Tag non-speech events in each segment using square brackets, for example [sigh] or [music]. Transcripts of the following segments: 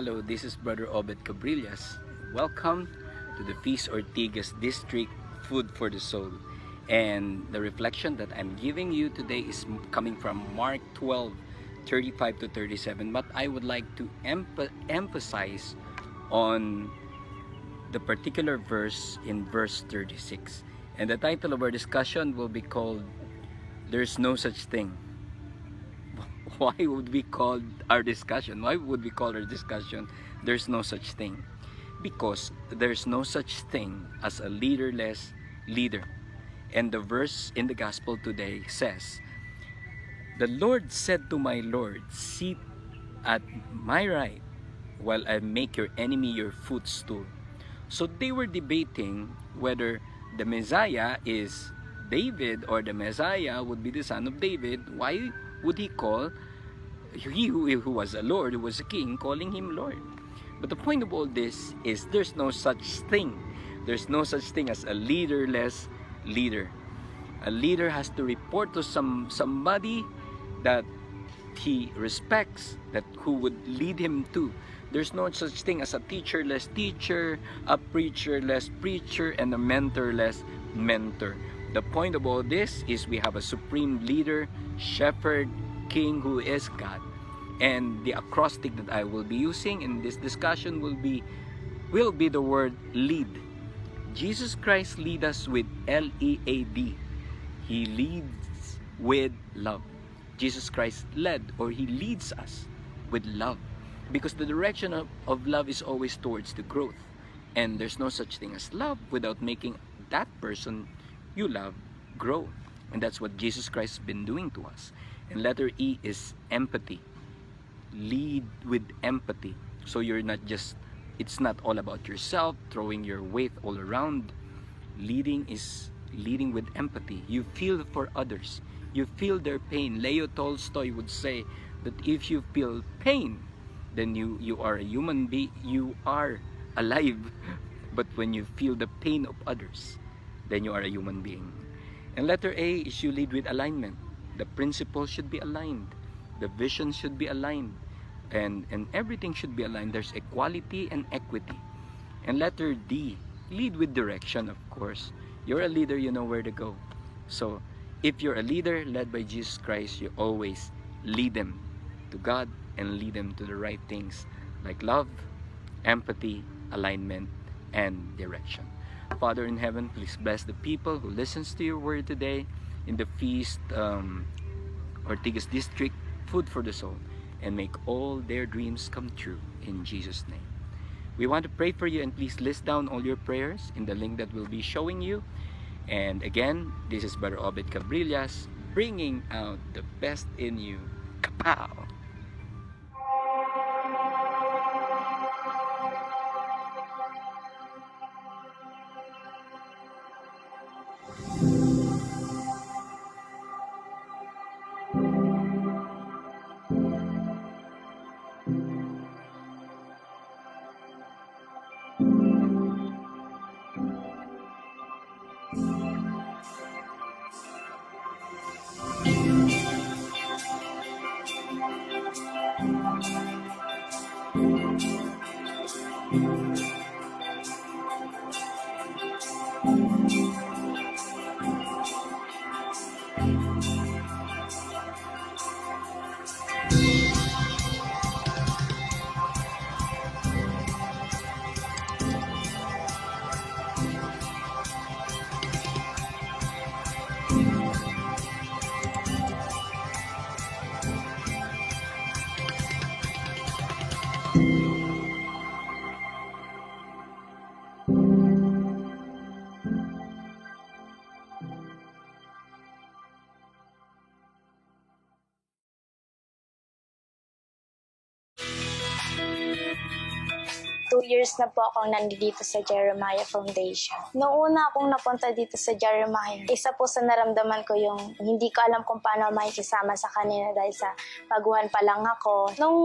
Hello, this is Brother Obet Cabrillas. Welcome to the Feast Ortigas District Food for the Soul. And the reflection that I'm giving you today is coming from Mark 12 35 to 37. But I would like to emp- emphasize on the particular verse in verse 36. And the title of our discussion will be called There's No Such Thing. [laughs] Why would we call our discussion? Why would we call our discussion There's No Such Thing? Because there's no such thing as a leaderless leader. And the verse in the gospel today says, The Lord said to my Lord, Sit at my right while I make your enemy your footstool. So they were debating whether the Messiah is David or the Messiah would be the son of David. Why would he call he who, was a Lord, who was a king, calling him Lord? But the point of all this is there's no such thing. There's no such thing as a leaderless leader. A leader has to report to some somebody that he respects, that who would lead him to. There's no such thing as a teacherless teacher, a preacherless preacher, and a mentorless mentor. The point of all this is we have a supreme leader, shepherd, king who is God. And the acrostic that I will be using in this discussion will be will be the word lead. Jesus Christ lead us with L E A D. He leads with love. Jesus Christ led or he leads us with love because the direction of, of love is always towards the growth and there's no such thing as love without making that person you love grow and that's what Jesus Christ has been doing to us and letter E is empathy. Lead with empathy. So you're not just it's not all about yourself throwing your weight all around. Leading is leading with empathy. You feel for others. You feel their pain. Leo tolstoy would say that if you feel pain then you you are a human being you are alive. [laughs] But when you feel the pain of others then you are a human being. And letter a is you lead with alignment the principles should be aligned. The vision should be aligned. And and everything should be aligned. There's equality and equity. And letter d lead with direction of course. You're a leader you know where to go. So if you're a leader led by jesus christ you always lead them to god and lead them to the right things like love, empathy, alignment, and direction. Father in heaven, please bless the people who listens to your word today in the feast um, Ortigas district, food for the soul, and make all their dreams come true in Jesus' name. We want to pray for you and please list down all your prayers in the link that we'll be showing you. And again, this is Brother Obet Cabrillas bringing out the best in you. Kapow! Thank you. Years na po akong nandito sa Jeremiah Foundation. Noong una akong napunta dito sa Jeremiah, isa po sa naramdaman ko yung hindi ko alam kung paano makikisama sa kanila dahil sa baguhan pa lang ako. Nung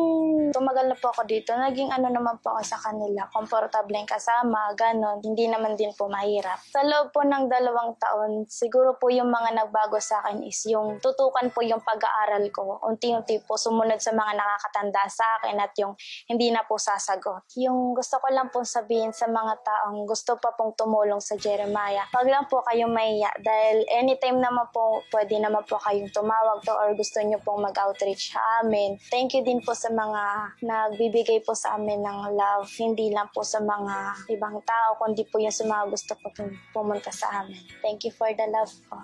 tumagal na po ako dito, naging ano naman po ako sa kanila, komportable kasama, ganon. Hindi naman din po mahirap. Sa loob po ng dalawang taon, siguro po yung mga nagbago sa akin is yung tutukan po yung pag-aaral ko. Unti-unti po sumunod sa mga nakakatanda sa akin at yung hindi na po sasagot. Yung gusto ko lang pong sabihin sa mga taong gusto pa pong tumulong sa Jeremiah, wag lang po kayong maiya dahil anytime naman po pwede naman po kayong tumawag to or gusto nyo pong mag-outreach sa amin. Thank you din po sa mga nagbibigay po sa amin ng love, hindi lang po sa mga ibang tao, kundi po yung sa mga gusto po pumunta sa amin. Thank you for the love po.